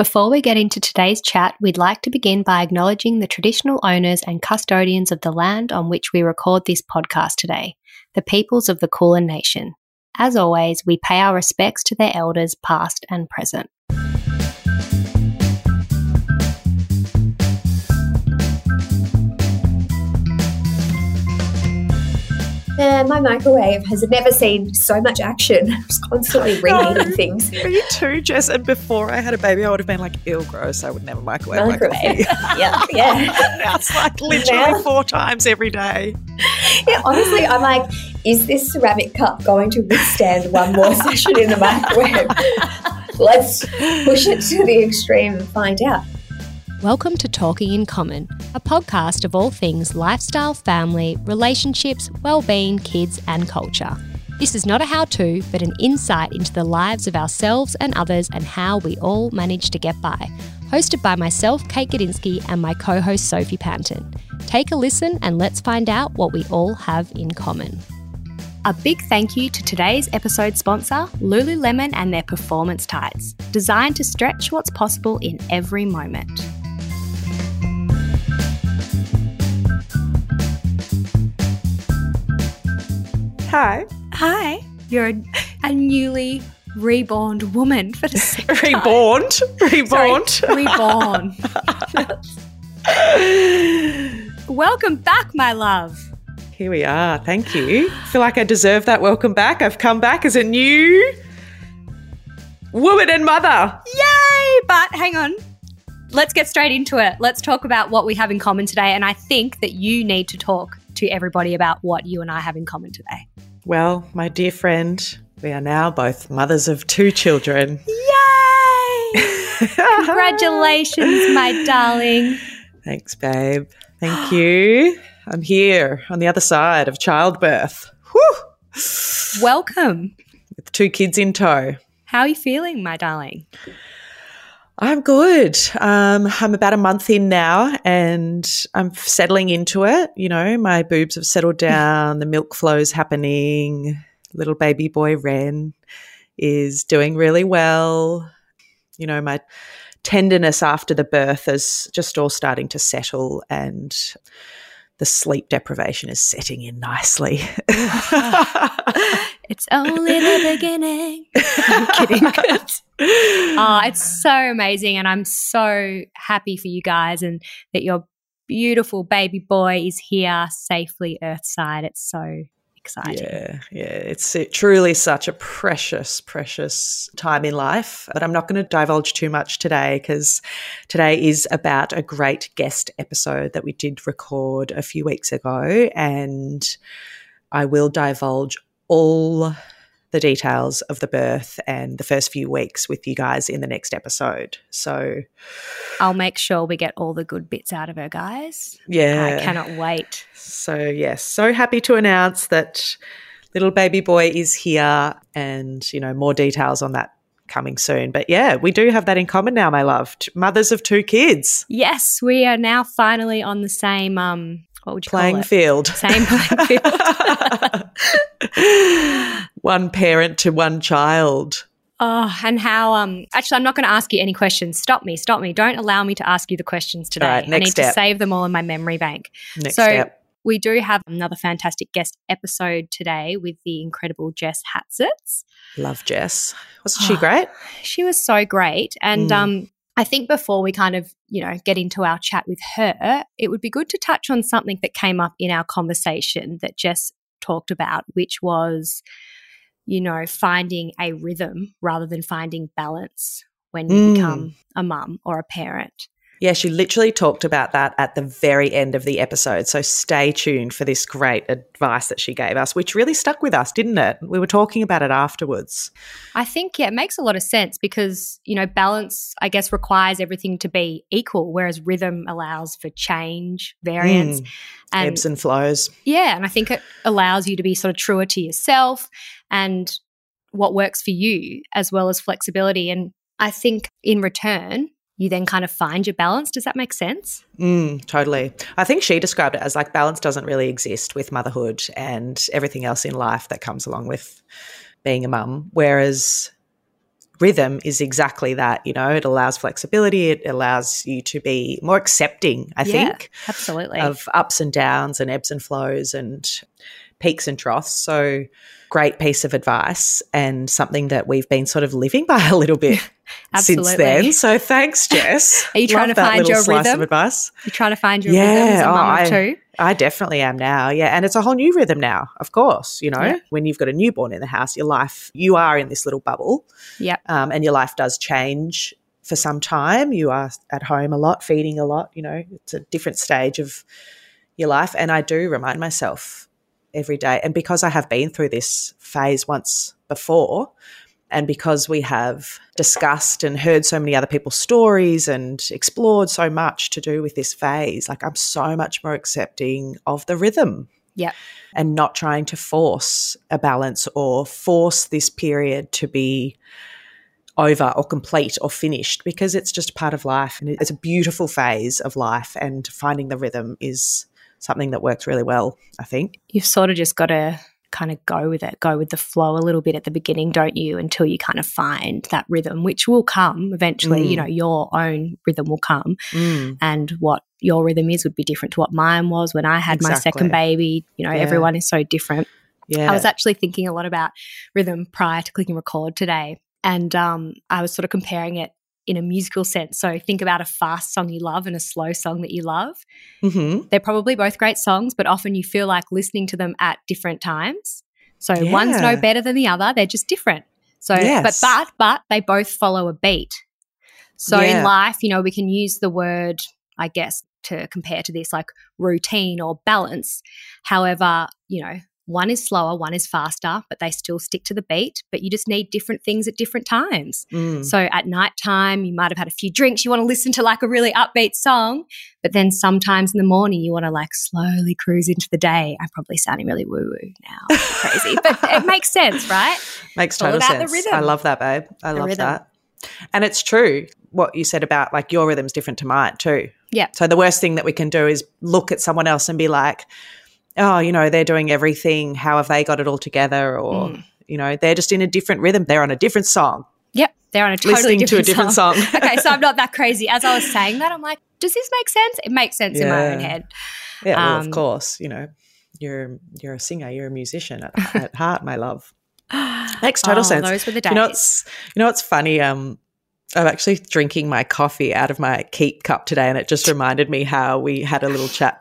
Before we get into today's chat, we'd like to begin by acknowledging the traditional owners and custodians of the land on which we record this podcast today, the peoples of the Kulin Nation. As always, we pay our respects to their elders, past and present. Man, my microwave has never seen so much action. I was constantly reheating things. Me too, Jess. And before I had a baby, I would have been like, ill gross. I would never microwave, Microwave. yeah, yeah. now it's like literally Now- four times every day. yeah. Honestly, I'm like, is this ceramic cup going to withstand one more session in the microwave? Let's push it to the extreme and find out. Welcome to Talking in Common, a podcast of all things lifestyle, family, relationships, well-being, kids, and culture. This is not a how-to, but an insight into the lives of ourselves and others and how we all manage to get by. Hosted by myself, Kate Gadinsky, and my co-host Sophie Panton. Take a listen and let's find out what we all have in common. A big thank you to today's episode sponsor, Lululemon and their performance tights, designed to stretch what's possible in every moment. Hi. Hi, you're a, a newly reborn woman for the second time. Reborn. Reborn. Sorry, reborn. Welcome back, my love. Here we are. Thank you. feel like I deserve that welcome back. I've come back as a new woman and mother. Yay! But hang on. Let's get straight into it. Let's talk about what we have in common today. And I think that you need to talk to everybody about what you and I have in common today. Well, my dear friend, we are now both mothers of two children. Yay! Congratulations, my darling. Thanks, babe. Thank you. I'm here on the other side of childbirth. Whew. Welcome. With two kids in tow. How are you feeling, my darling? I'm good. Um, I'm about a month in now and I'm settling into it. You know, my boobs have settled down, the milk flow's happening. Little baby boy Ren is doing really well. You know, my tenderness after the birth is just all starting to settle and the sleep deprivation is setting in nicely. It's only the beginning. I'm kidding. oh, it's so amazing. And I'm so happy for you guys and that your beautiful baby boy is here safely earthside. It's so exciting. Yeah, yeah, it's it, truly such a precious, precious time in life. But I'm not going to divulge too much today because today is about a great guest episode that we did record a few weeks ago, and I will divulge all the details of the birth and the first few weeks with you guys in the next episode. So, I'll make sure we get all the good bits out of her, guys. yeah, I cannot wait. So, yes, so happy to announce that little baby boy is here and, you know, more details on that coming soon. But yeah, we do have that in common now, my love. Mothers of two kids, Yes, we are now finally on the same um what would you playing call it? field. Same playing field. one parent to one child. Oh, and how? Um, actually, I'm not going to ask you any questions. Stop me, stop me. Don't allow me to ask you the questions today. Right, I need step. to save them all in my memory bank. Next So- step. We do have another fantastic guest episode today with the incredible Jess Hatzis. Love Jess. Wasn't she great? She was so great, and Mm. um, I think before we kind of you know get into our chat with her, it would be good to touch on something that came up in our conversation that Jess talked about, which was you know finding a rhythm rather than finding balance when you Mm. become a mum or a parent. Yeah, she literally talked about that at the very end of the episode. So stay tuned for this great advice that she gave us, which really stuck with us, didn't it? We were talking about it afterwards. I think yeah, it makes a lot of sense because you know balance, I guess, requires everything to be equal, whereas rhythm allows for change, variance, Mm, and ebbs and flows. yeah, and I think it allows you to be sort of truer to yourself and what works for you, as well as flexibility. And I think in return, you then kind of find your balance. Does that make sense? Mm, totally. I think she described it as like balance doesn't really exist with motherhood and everything else in life that comes along with being a mum. Whereas rhythm is exactly that. You know, it allows flexibility, it allows you to be more accepting, I Yeah, think, absolutely. of ups and downs and ebbs and flows and peaks and troughs. So, great piece of advice and something that we've been sort of living by a little bit since then. So, thanks, Jess. Are you trying Love to find your rhythm? Of advice. You're trying to find your Yeah, rhythm as a oh, I- of. I definitely am now. Yeah. And it's a whole new rhythm now, of course. You know, Yeah. when you've got a newborn in the house, your life, you are in this little bubble Yep. um, and your life does change for some time. You are at home a lot, feeding a lot, you know, it's a different stage of your life. And I do remind myself every day. And because I have been through this phase once before, and because we have discussed and heard so many other people's stories and explored so much to do with this phase, like I'm so much more accepting of the rhythm Yep. and not trying to force a balance or force this period to be over or complete or finished because it's just part of life and it's a beautiful phase of life and finding the rhythm is something that works really well i think You've sort of just got to kind of go with it, go with the flow a little bit at the beginning, don't you? Until you kind of find that rhythm, which will come eventually. You Mm. know, your own rhythm will come. and what your rhythm is would be different to what mine was when I had my second baby. You know, Yeah. everyone is so different. yeah I was actually thinking a lot about rhythm prior to clicking record today. And um, I was sort of comparing it in a musical sense. So think about a fast song you love and a slow song that you love. hmm They're probably both great songs, but often you feel like listening to them at different times. So one's no better than the other. They're just different. So, Yes. but but but they both follow a beat. So Yeah. in life, you know, we can use the word, I guess, to compare to this like routine or balance. However, you know, one is slower, one is faster, but they still stick to the beat. But you just need different things at different times. Mm. So at night time, you might have had a few drinks. You want to listen to like a really upbeat song. But then sometimes in the morning, you want to like slowly cruise into the day. I'm probably sounding really woo woo now, crazy, but it makes sense, right? Makes total about the sense. I love that, babe. I The love rhythm. that. And it's true what you said about like your rhythm's different to mine too. Yeah. So the worst thing that we can do is look at someone else and be like, oh, you know, they're doing everything. How have they got it all together? Or, Mm. you know, they're just in a different rhythm. They're on a different song, Yep, they're on a totally listening different to a different song. okay, so I'm not that crazy. As I was saying that, I'm like, does this make sense? It makes sense in my own head. yeah, well, Um, of course, you know, you're you're a singer, you're a musician at, at heart, my love. Makes total Oh, sense. Those were the days. You know it's, you know what's funny? Um, I'm actually drinking my coffee out of my keep cup today, and it just reminded me how we had a little chat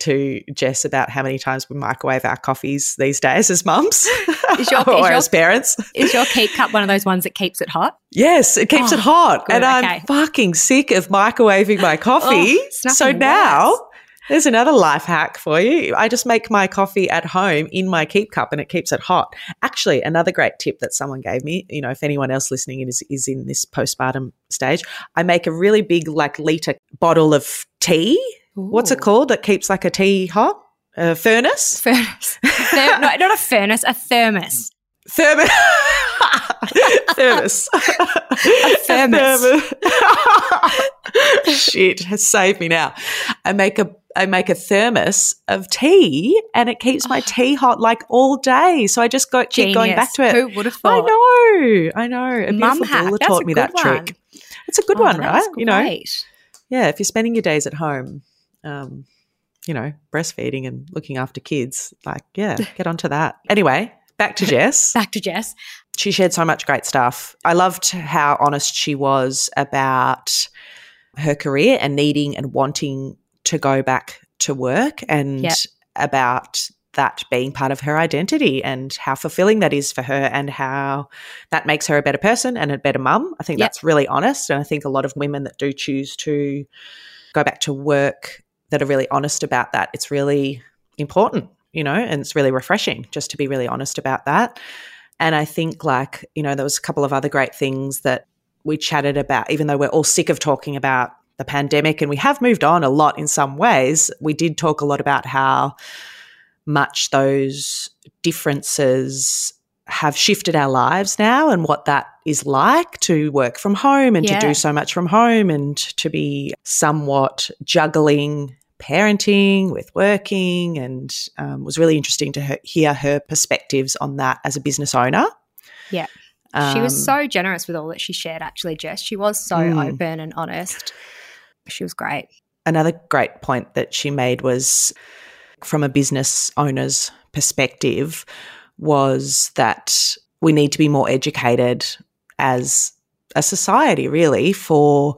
to Jess about how many times we microwave our coffees these days as mums Is your- or is your- as parents. Is your keep cup one of those ones that keeps it hot? Yes, it keeps Oh, it hot, good, and I'm okay. fucking sick of microwaving my coffee. Oh, so now. worse. There's another life hack for you. I just make my coffee at home in my keep cup and it keeps it hot. Actually, another great tip that someone gave me, you know, if anyone else listening is, is in this postpartum stage, I make a really big, like, liter bottle of tea. What's it called that keeps like a tea hot? A furnace? Furnace. Ther- no, not a furnace, a thermos. Thermos. thermos. A thermos. thermos. Shit, has saved me now. I make a I make a thermos of tea and it keeps my oh. tea hot like all day. So I just go keep going back to it. Who would have thought? I know. I know. A Mum hack. That's taught me that one. trick. It's a good Oh, one, right? You know. Yeah, if you're spending your days at home, um, you know, breastfeeding and looking after kids, like, yeah, get onto that. Anyway, back to Jess Back to Jess. she shared so much great stuff. I loved how honest she was about her career and needing and wanting to go back to work and Yep. about that being part of her identity and how fulfilling that is for her and how that makes her a better person and a better mum. I think Yep. that's really honest. And I think a lot of women that do choose to go back to work that are really honest about that, it's really important, you know, and it's really refreshing just to be really honest about that. And I think, like, you know, there was a couple of other great things that we chatted about, even though we're all sick of talking about the pandemic and we have moved on a lot in some ways. We did talk a lot about how much those differences have shifted our lives now and what that is like to work from home and Yeah. to do so much from home and to be somewhat juggling parenting with working and um, was really interesting to he- hear her perspectives on that as a business owner Yeah. she was Um, so generous with all that she shared, actually, Jess. She was so Mm. open and honest. She was great. Another great point that she made was from a business owner's perspective was that we need to be more educated as a society, really, for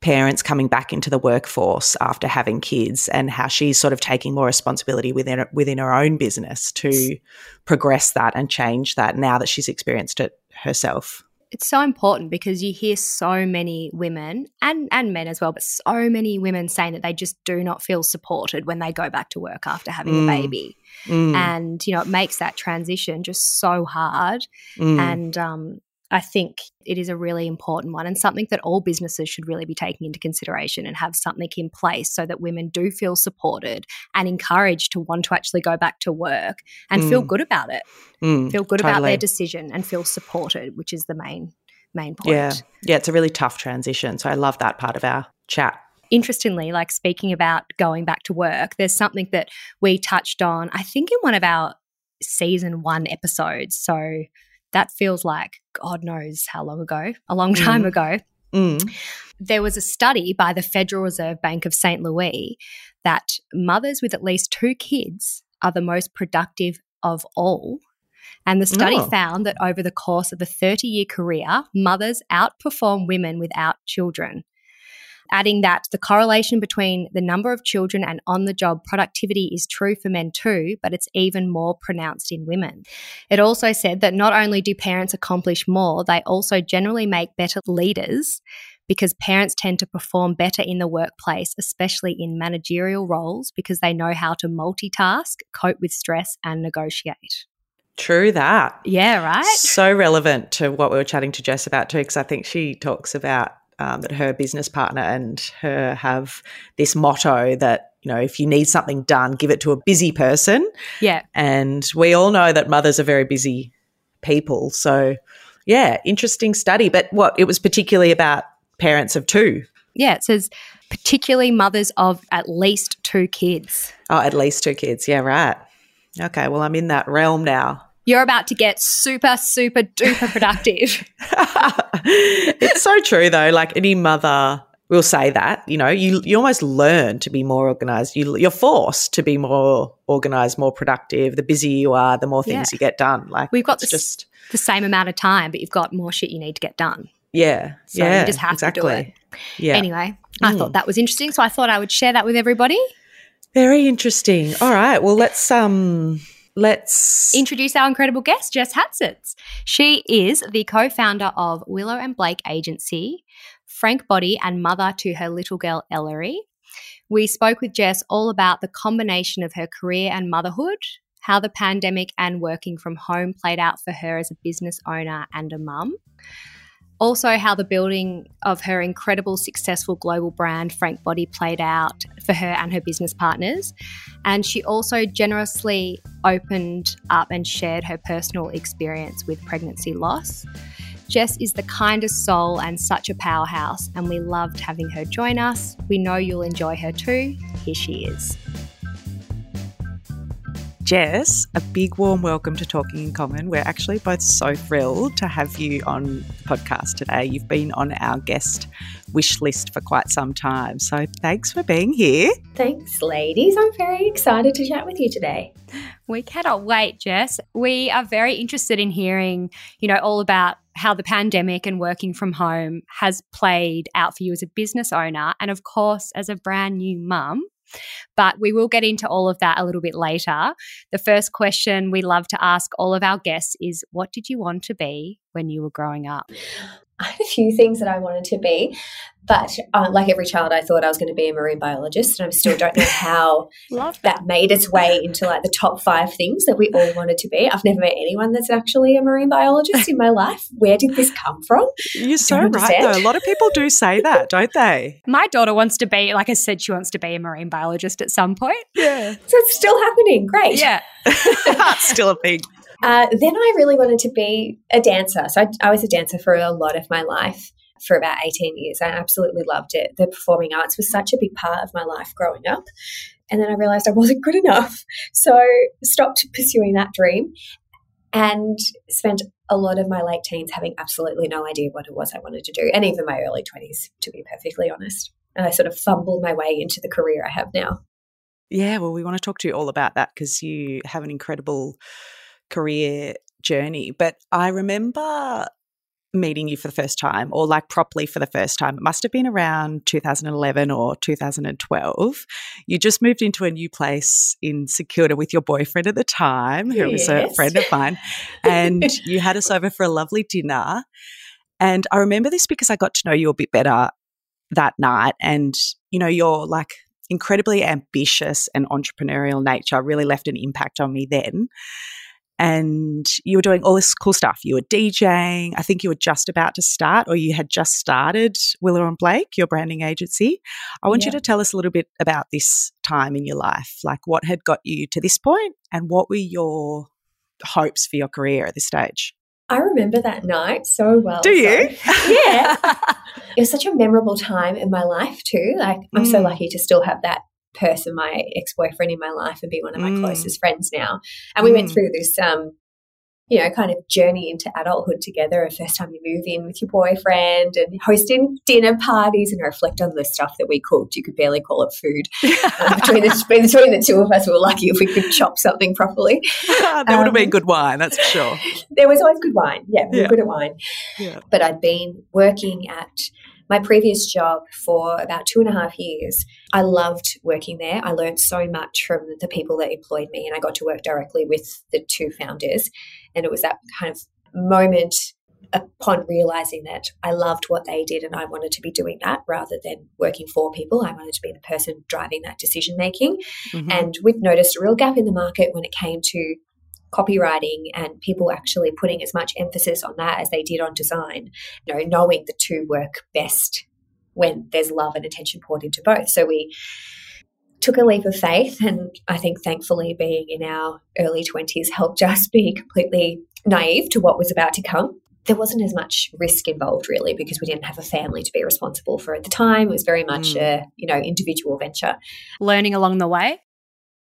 parents coming back into the workforce after having kids and how she's sort of taking more responsibility within within her own business to progress that and change that now that she's experienced it herself. It's so important because you hear so many women and, and men as well, but so many women saying that they just do not feel supported when they go back to work after having Mm. a baby. Mm, And, you know, it makes that transition just so hard. mm. And um, I think it is a really important one and something that all businesses should really be taking into consideration and have something in place so that women do feel supported and encouraged to want to actually go back to work and feel Mm. good about it, Mm, feel good about their decision and feel supported, which is the main main point. Yeah. Yeah, it's a really tough transition. So I love that part of our chat. Interestingly, like speaking about going back to work, there's something that we touched on, I think, in one of our season one episodes. So that feels like God knows how long ago, a long time Mm. ago. Mm. There was a study by the Federal Reserve Bank of St. Louis that mothers with at least two kids are the most productive of all. And the study Oh. found that over the course of a 30 year career, mothers outperform women without children. Adding that the correlation between the number of children and on the job productivity is true for men too, but it's even more pronounced in women. It also said that not only do parents accomplish more, they also generally make better leaders because parents tend to perform better in the workplace, especially in managerial roles, because they know how to multitask, cope with stress, and negotiate. True that. Yeah, right? So relevant to what we were chatting to Jess about too, because I think she talks about um, that her business partner and her have this motto that you know if you need something done, give it to a busy person. Yeah. And we all know that mothers are very busy people. So yeah, interesting study. But what it was particularly about parents of two. Yeah, it says particularly mothers of at least two kids. Oh, at least two kids. Yeah, right. Okay, well, I'm in that realm now. You're about to get super, super duper productive. it's so true though. Like any mother will say that, you know, you you almost learn to be more organized. You you're forced to be more organized, more productive. The busier you are, the more things Yeah. you get done. Like We've got this- just the same amount of time, but you've got more shit you need to get done. yeah, So you yeah, just have to do exactly. Yeah, Anyway, I Mm. thought that was interesting, so I thought I would share that with everybody. very interesting. All right, well, let's um, let's Introduce our incredible guest, Jess Hatzis. She is the co-founder of Willow and Blake Agency, Frank Body, and mother to her little girl Ellery. We spoke with Jess all about the combination of her career and motherhood, how the pandemic and working from home played out for her as a business owner and a mum. Also, how the building of her incredible, successful global brand, Frank Body, played out for her and her business partners. And she also generously opened up and shared her personal experience with pregnancy loss. Jess is the kindest soul and such a powerhouse, and we loved having her join us. We know you'll enjoy her too. Here she is. Jess, a big warm welcome to Talking in Common. We're actually both so thrilled to have you on the podcast today. You've been on our guest wish list for quite some time. So thanks for being here. Thanks, ladies. I'm very excited to chat with you today. We cannot wait, Jess. We are very interested in hearing, you know, all about how the pandemic and working from home has played out for you as a business owner and of course as a brand new mum. But we will get into all of that a little bit later. The first question we love to ask all of our guests is what did you want to be when you were growing up? I had a few things that I wanted to be, but uh, like every child, I thought I was going to be a marine biologist, and I still don't know how Love that made its way into like the top five things that we all wanted to be. I've never met anyone that's actually a marine biologist in my life. Where did this come from? You're so right, understand. though. A lot of people do say that, don't they? My daughter wants to be, like I said, she wants to be a marine biologist at some point. Yeah. So it's still happening. Great. Yeah. That's still a thing. Uh, then I really wanted to be a dancer. So I, I was a dancer for a lot of my life for about 18 years. I absolutely loved it. The performing arts was such a big part of my life growing up. And then I realized I wasn't good enough. So stopped pursuing that dream and spent a lot of my late teens having absolutely no idea what it was I wanted to do, and even my early 20s, to be perfectly honest. And I sort of fumbled my way into the career I have now. Yeah, well, we want to talk to you all about that because you have an incredible career journey. But I remember meeting you for the first time or like properly for the first time. It must have been around 2011 or 2012. You just moved into a new place in St with your boyfriend at the time, who yes. was a friend of mine. And you had us over for a lovely dinner. And I remember this because I got to know you a bit better that night. And, you know, you're like incredibly ambitious and entrepreneurial nature really left an impact on me then and you were doing all this cool stuff. You were DJing. I think you were just about to start, or you had just started Willow and Blake, your branding agency. I want yeah. you to tell us a little bit about this time in your life, like what had got you to this point, and what were your hopes for your career at this stage. I remember that night so well. Do you? So, yeah. it was such a memorable time in my life too. Like I'm mm. so lucky to still have that person, my ex boyfriend in my life, and be one of my mm. closest friends now. And we mm. went through this, um, you know, kind of journey into adulthood together. A first time you move in with your boyfriend and hosting dinner parties and reflect on the stuff that we cooked. You could barely call it food. um, between, the, between the two of us, we were lucky if we could chop something properly. there um, would have been good wine, that's for sure. There was always good wine. Yeah, we yeah. were good at wine. Yeah. But I'd been working at my previous job for about two and a half years. I loved working there. I learned so much from the people that employed me, and I got to work directly with the two founders. And it was that kind of moment upon realizing that I loved what they did and I wanted to be doing that rather than working for people. I wanted to be the person driving that decision making. Mm-hmm. And we've noticed a real gap in the market when it came to copywriting and people actually putting as much emphasis on that as they did on design, you know, knowing the two work best when there's love and attention poured into both. So we took a leap of faith and I think thankfully being in our early 20s helped us be completely naive to what was about to come. There wasn't as much risk involved really because we didn't have a family to be responsible for at the time. It was very much mm. a, you know, individual venture. Learning along the way?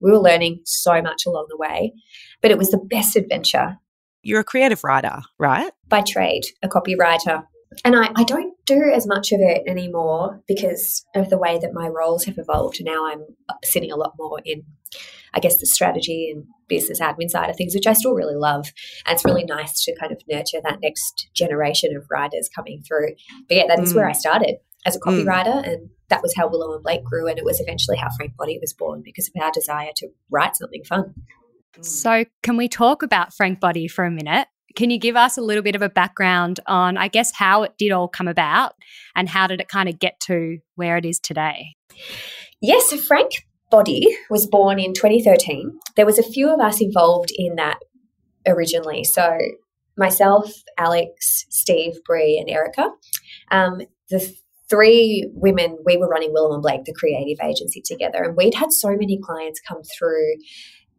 We were learning so much along the way, but it was the best adventure. You're a creative writer, right? By trade, a copywriter. And I, I don't do as much of it anymore because of the way that my roles have evolved. Now I'm sitting a lot more in, I guess, the strategy and business admin side of things, which I still really love. And it's really nice to kind of nurture that next generation of writers coming through. But yeah, that is mm. where I started as a mm. copywriter. Mm. And that was how Willow and Blake grew. And it was eventually how Frank Body was born because of our desire to write something fun. So, can we talk about Frank Body for a minute? Can you give us a little bit of a background on, I guess, how it did all come about and how did it kind of get to where it is today? Yes, so Frank Body was born in 2013. There was a few of us involved in that originally. So myself, Alex, Steve, Bree, and Erika. Um, the three women, we were running Willow and Blake, the creative agency together, and we'd had so many clients come through.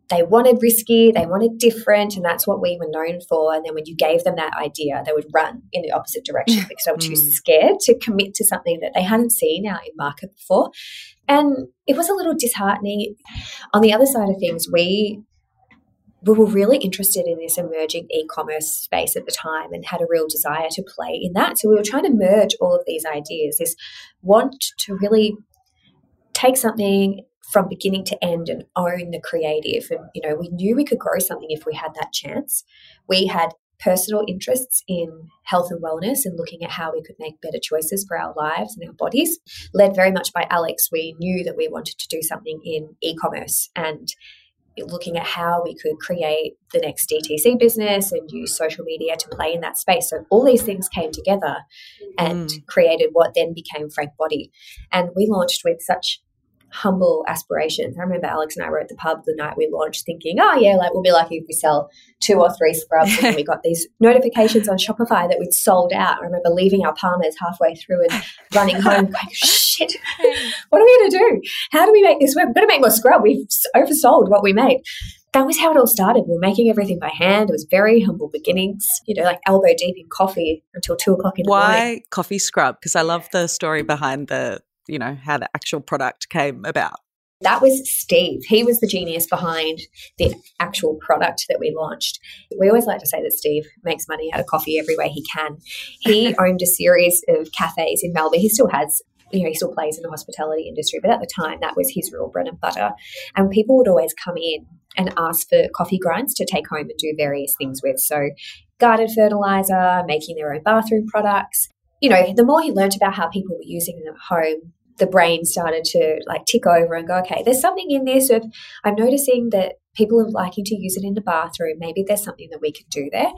They wanted risky, they wanted different, and that's what we were known for. And then when you gave them that idea, they would run in the opposite direction because they were too mm. scared to commit to something that they hadn't seen out in market before. And it was a little disheartening. On the other side of things, we we were really interested in this emerging e-commerce space at the time and had a real desire to play in that. So we were trying to merge all of these ideas, this want to really take something from beginning to end and own the creative. And, you know, we knew we could grow something if we had that chance. We had personal interests in health and wellness and looking at how we could make better choices for our lives and our bodies. Led very much by Alex, we knew that we wanted to do something in e commerce and looking at how we could create the next DTC business and use social media to play in that space. So all these things came together and mm. created what then became Frank Body. And we launched with such humble aspirations. I remember Alex and I were at the pub the night we launched thinking, oh, yeah, like we'll be lucky if we sell two or three scrubs. and we got these notifications on Shopify that we'd sold out. I remember leaving our parmas halfway through and running home going, shit, what are we going to do? How do we make this work? We've got to make more scrub. We've oversold what we made that was how it all started. We were making everything by hand. It was very humble beginnings, you know, like elbow deep in coffee until two o'clock in the Why morning. Why coffee scrub? Because I love the story behind the you know, how the actual product came about. That was Steve. He was the genius behind the actual product that we launched. We always like to say that Steve makes money out of coffee every way he can. He owned a series of cafes in Melbourne. He still has you know, he still plays in the hospitality industry, but at the time that was his real bread and butter. And people would always come in and ask for coffee grinds to take home and do various things with. So, garden fertilizer, making their own bathroom products. You know, the more he learned about how people were using them at home, the brain started to like tick over and go, okay, there's something in this of I'm noticing that people are liking to use it in the bathroom. Maybe there's something that we can do there.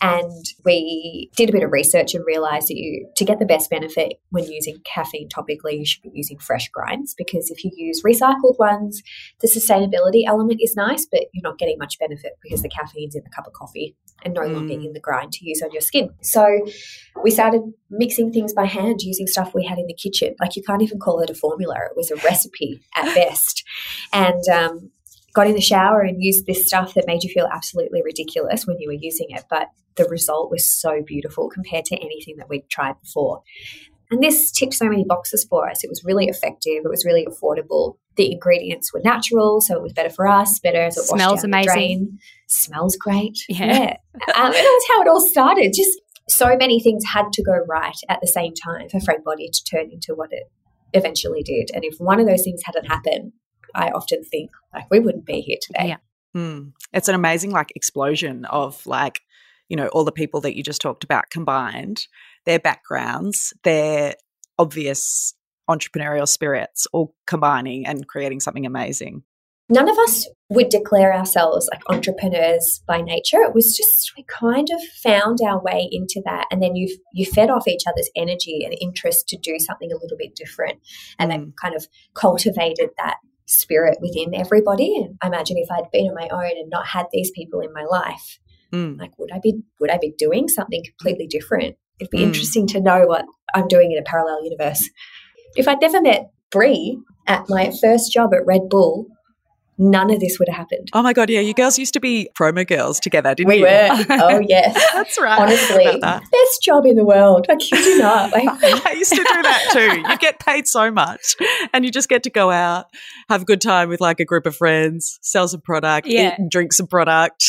And we did a bit of research and realized that you, to get the best benefit when using caffeine topically, you should be using fresh grinds because if you use recycled ones, the sustainability element is nice, but you're not getting much benefit because the caffeine's in the cup of coffee and no mm. longer in the grind to use on your skin. So we started mixing things by hand using stuff we had in the kitchen. Like you can't even call it a formula, it was a recipe at best. And um, got in the shower and used this stuff that made you feel absolutely ridiculous when you were using it, but the result was so beautiful compared to anything that we'd tried before. And this ticked so many boxes for us. It was really effective. It was really affordable. The ingredients were natural, so it was better for us. Better as it smells amazing. Smells great. Yeah, yeah. um, and that was how it all started. Just so many things had to go right at the same time for Frank Body to turn into what it eventually did. And if one of those things hadn't happened, I often think like we wouldn't be here today. Yeah. Mm. It's an amazing like explosion of like, you know, all the people that you just talked about combined, their backgrounds, their obvious entrepreneurial spirits all combining and creating something amazing. None of us would declare ourselves like entrepreneurs by nature. It was just we kind of found our way into that, and then you you fed off each other's energy and interest to do something a little bit different, and then kind of cultivated that spirit within everybody. And I imagine if I'd been on my own and not had these people in my life, mm. like would I be would I be doing something completely different? It'd be mm. interesting to know what I'm doing in a parallel universe. If I'd never met Bree at my first job at Red Bull, none of this would have happened. Oh my god, yeah, you girls used to be promo girls together, didn't we you? We were. Oh yes, that's right. Honestly, best job in the world. I kid you not. Like, I used to do that too. You get paid so much, and you just get to go out, have a good time with like a group of friends, sell some product, yeah. eat and drink some product.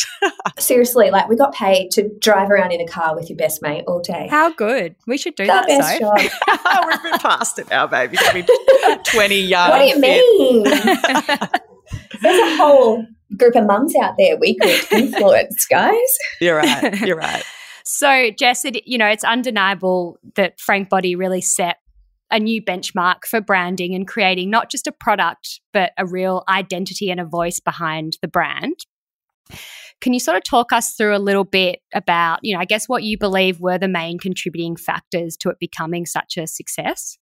Seriously, like we got paid to drive around in a car with your best mate all day. How good! We should do the that. Best job. We've been past it now, baby. Twenty young. What do you mean? There's a whole group of mums out there we could influence, guys. You're right. You're right. so, Jess, it, you know, it's undeniable that Frank Body really set a new benchmark for branding and creating not just a product, but a real identity and a voice behind the brand. Can you sort of talk us through a little bit about, you know, I guess what you believe were the main contributing factors to it becoming such a success?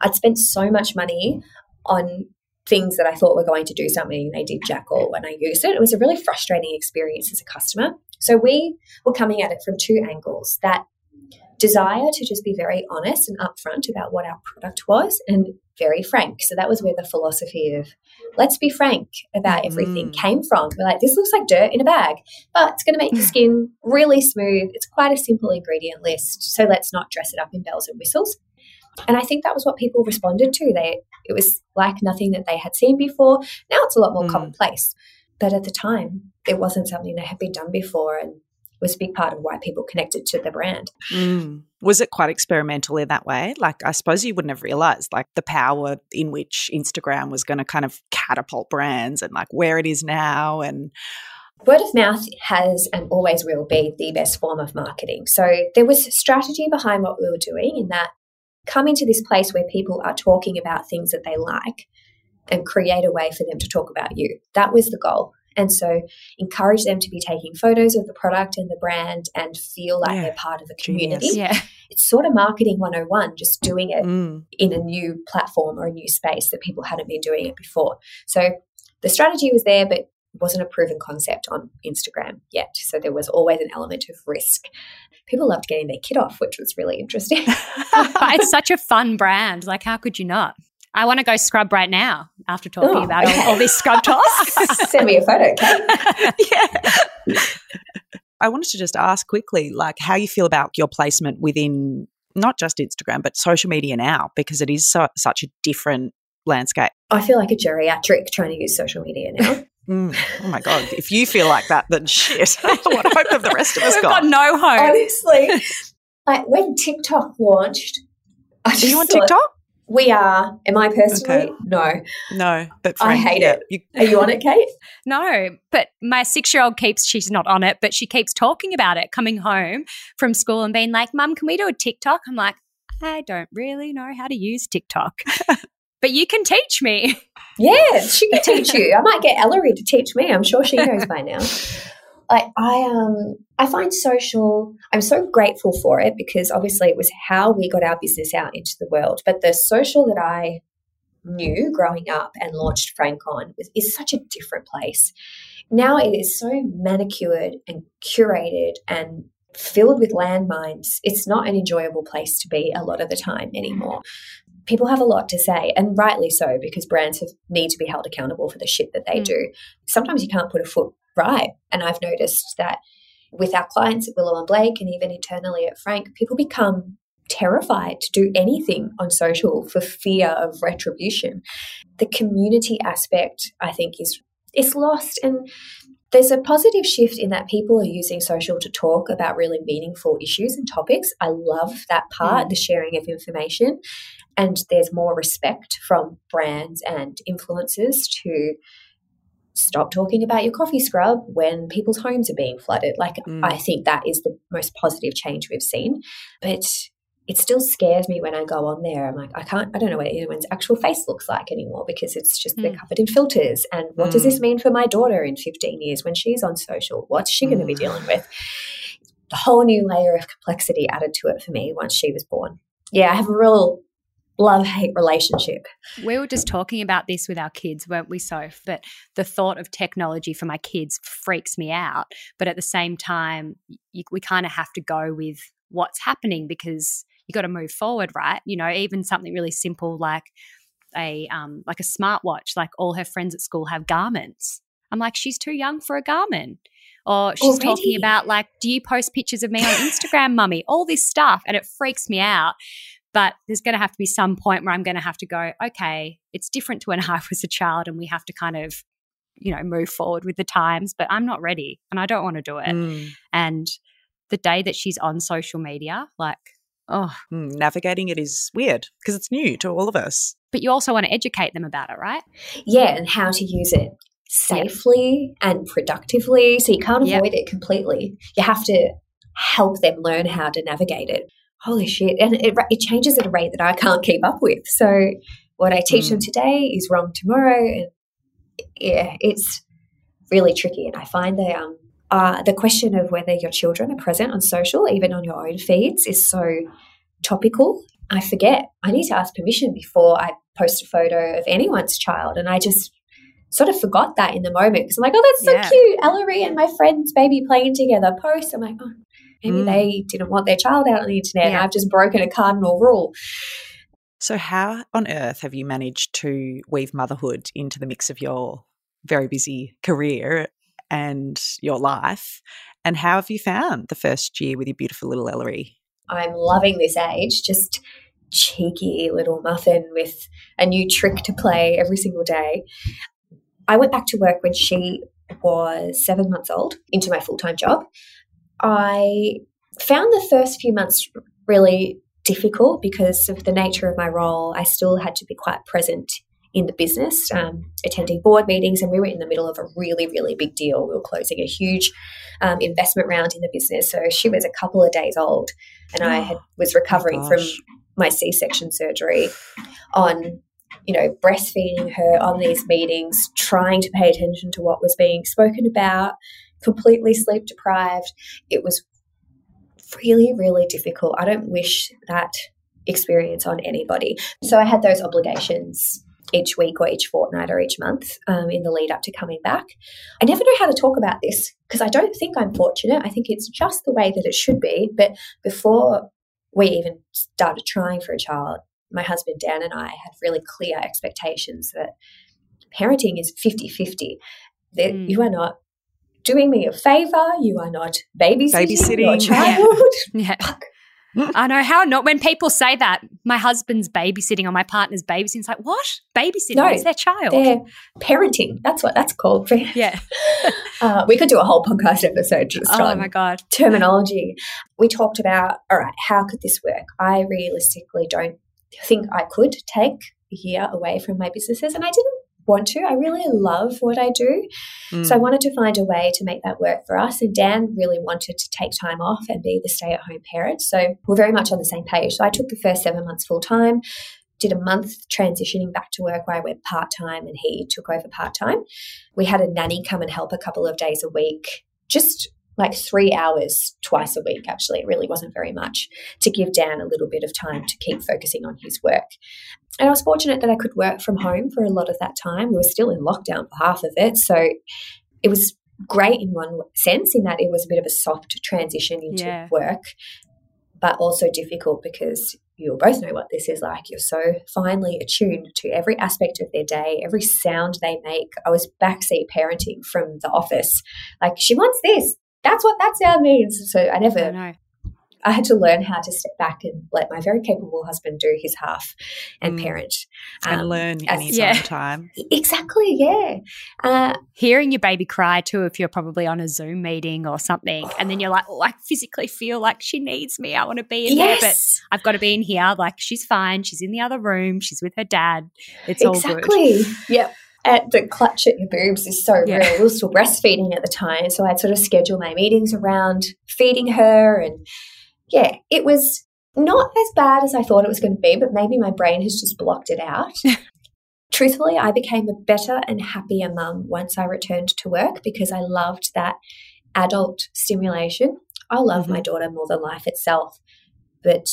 I'd spent so much money on things that I thought were going to do something, they did jack all when I used it. It was a really frustrating experience as a customer. So we were coming at it from two angles that desire to just be very honest and upfront about what our product was and very frank. So that was where the philosophy of let's be frank about everything mm. came from. We're like, this looks like dirt in a bag, but it's going to make your skin really smooth. It's quite a simple ingredient list. So let's not dress it up in bells and whistles. And I think that was what people responded to. They it was like nothing that they had seen before. Now it's a lot more mm. commonplace. But at the time, it wasn't something that had been done before and was a big part of why people connected to the brand. Mm. Was it quite experimental in that way? Like, I suppose you wouldn't have realized like the power in which Instagram was going to kind of catapult brands and like where it is now and Word of mouth has and always will be the best form of marketing. So there was strategy behind what we were doing in that come into this place where people are talking about things that they like and create a way for them to talk about you. That was the goal. And so encourage them to be taking photos of the product and the brand and feel like yeah. they're part of a community. Yeah. It's sort of marketing 101, just doing it mm. in a new platform or a new space that people hadn't been doing it before. So the strategy was there, but wasn't a proven concept on Instagram yet. So there was always an element of risk. People loved getting their kid off, which was really interesting. it's such a fun brand. Like, how could you not? I want to go scrub right now after talking oh, about okay. all, all, this scrub talk. Send me a photo, yeah. I wanted to just ask quickly, like, how you feel about your placement within not just Instagram, but social media now, because it is so, such a different landscape? I feel like a geriatric trying to use social media now. Mm. Oh my God. If you feel like that, then shit. what hope have the rest of us We've got? got no hope. Honestly, like when TikTok launched, I Are you on thought, TikTok? We are. Am I personally? Okay. No. No. But I hate yeah, it. you- Are you on it, Kate? No, but my six year old keeps, she's not on it, but she keeps talking about it coming home from school and being like, Mum, can we do a TikTok? I'm like, I don't really know how to use TikTok, but you can teach me. Yeah, she can teach you. I might get Ellery to teach me. I'm sure she knows by now. Like I um I find social I'm so grateful for it because obviously it was how we got our business out into the world. But the social that I knew growing up and launched Frank on was, is such a different place. Now it is so manicured and curated and filled with landmines. It's not an enjoyable place to be a lot of the time anymore. People have a lot to say, and rightly so, because brands have, need to be held accountable for the shit that they Mm. do. Sometimes you can't put a foot right. And I've noticed that with our clients at Willow and Blake and even internally at Frank, people become terrified to do anything on social for fear of retribution. The community aspect, I think, is is lost and there's a positive shift in that people are using social to talk about really meaningful issues and topics. I love that part, the sharing of information. And there's more respect from brands and influencers to stop talking about your coffee scrub when people's homes are being flooded. Like, Mm. I think that is the most positive change we've seen. But it still scares me when I go on there. I'm like, I can't, I don't know what anyone's actual face looks like anymore because it's just they're Mm. covered in filters. And what does Mm. this mean for my daughter in 15 years when she's on social? What's she going to be Mm. dealing with? A whole new layer of complexity added to it for me once she was born. Yeah, I have a real love hate relationship. We were just talking about this with our kids, weren't we, Soph? That the thought of technology for my kids freaks me out. But at the same time, you, we kind of have to go with what's happening because you got to move forward, right? You know, even something really simple like a um, like a smartwatch. Like all her friends at school have Garmins. I'm like, she's too young for a Garmin. Or she's Already? talking about like, do you post pictures of me on Instagram, mummy? All this stuff, and it freaks me out. But there's going to have to be some point where I'm going to have to go, okay, it's different to when I was a child, and we have to kind of, you know, move forward with the times. But I'm not ready, and I don't want to do it. Mm. And the day that she's on social media, like, oh, Mm, navigating it is weird because it's new to all of us. but you also want to educate them about it, right? Yeah, and how to use it safely and productively. So you can't Yep. avoid it completely. You have to help them learn how to navigate it. Holy shit. And it, it changes at a rate that I can't keep up with. So what I teach them today is wrong tomorrow. And yeah, it's really tricky. And I find that um, uh, the question of whether your children are present on social, even on your own feeds, is so topical. I forget. I need to ask permission before I post a photo of anyone's child. And I just sort of forgot that in the moment because I'm like, oh, that's so Yeah. cute. Ellery and my friend's baby playing together post. I'm like, oh, maybe Mm. they didn't want their child out on the internet. And Yeah. I've just broken a cardinal rule. So, how on earth have you managed to weave motherhood into the mix of your very busy career and your life? And how have you found the first year with your beautiful little Ellery? I'm loving this age, just cheeky little muffin with a new trick to play every single day. I went back to work when she was seven months old into my full time job. I found the first few months really difficult because of the nature of my role. I still had to be quite present in the business, um, attending board meetings, and we were in the middle of a really, really big deal. We were closing a huge um, investment round in the business. So she was a couple of days old, and I had was recovering from my C section surgery on you know breastfeeding her on these meetings, trying to pay attention to what was being spoken about, completely sleep deprived. It was really, really difficult. I don't wish that experience on anybody. So I had those obligations each week or each fortnight or each month um, in the lead up to coming back. I never know how to talk about this because I don't think I'm fortunate. I think it's just the way that it should be. But before we even started trying for a child, my husband Dan and I had really clear expectations that parenting is 50 50. That Mm. you are not doing me a favor, you are not babysitting, your Babysitting. child. Yeah. Fuck. I know how not when people say that my husband's babysitting or my partner's babysitting. It's like what babysitting? No, it's their child. They're parenting. That's what that's called. Yeah. uh, we could do a whole podcast episode just Oh on my god. terminology. We talked about, all right, how could this work? I realistically don't think I could take a year away from my businesses, and I didn't want to. I really love what I do. Mm. So I wanted to find a way to make that work for us. And Dan really wanted to take time off and be the stay at home parent. So we're very much on the same page. So I took the first seven months full time, did a month transitioning back to work where I went part time and he took over part time. We had a nanny come and help a couple of days a week, just like three hours twice a week, actually. It really wasn't very much to give Dan a little bit of time to keep focusing on his work. And I was fortunate that I could work from home for a lot of that time. We were still in lockdown for half of it. So it was great in one sense, in that it was a bit of a soft transition into Yeah. work, but also difficult because you'll both know what this is like. You're so finely attuned to every aspect of their day, every sound they make. I was backseat parenting from the office. Like, she wants this. That's what that sound means. So I never I. I had to learn how to step back and let my very capable husband do his half and Mm. parent. and Um, learn as- any Yeah. time. Exactly, yeah. Uh, Hearing your baby cry too, if you're probably on a Zoom meeting or something, and then you're like, oh, I physically feel like she needs me. I want to be in there, but I've got to be in here. Like she's fine. She's in the other room. She's with her dad. It's all good. exactly. Yep. And the clutch at your boobs is so Yeah. real. We were still breastfeeding at the time, so I'd sort of schedule my meetings around feeding her, and yeah, it was not as bad as I thought it was going to be, but maybe my brain has just blocked it out. Truthfully, I became a better and happier mum once I returned to work because I loved that adult stimulation. I love my daughter more than life itself, but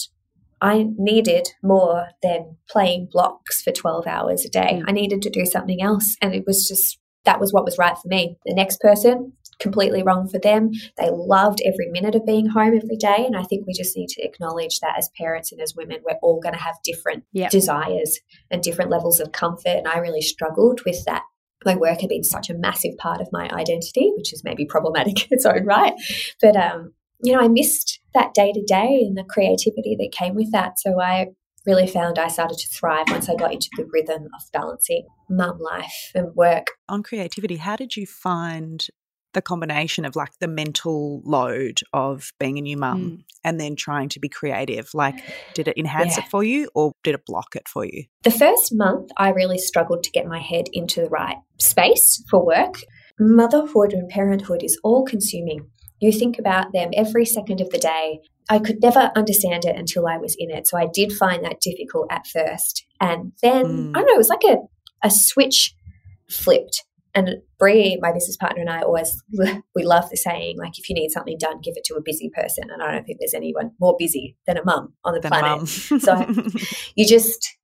I needed more than playing blocks for 12 hours a day. Mm. I needed to do something else. And it was just, that was what was right for me. The next person, completely wrong for them. They loved every minute of being home every day. And I think we just need to acknowledge that as parents and as women, we're all going to have different Yep. desires and different levels of comfort. And I really struggled with that. My work had been such a massive part of my identity, which is maybe problematic in its own right. But, um, you know, I missed that day to day and the creativity that came with that. So I really found I started to thrive once I got into the rhythm of balancing mum life and work. On creativity, how did you find the combination of like the mental load of being a new mum Mm. and then trying to be creative? Like, did it enhance Yeah. it for you or did it block it for you? The first month, I really struggled to get my head into the right space for work. Motherhood and parenthood is all consuming. You think about them every second of the day. I could never understand it until I was in it. So I did find that difficult at first. And then, Mm. I don't know, it was like a, a switch flipped. And Bree, my business partner, and I always, we love the saying, like, if you need something done, give it to a busy person. And I don't think there's anyone more busy than a mum on the Than planet. So you just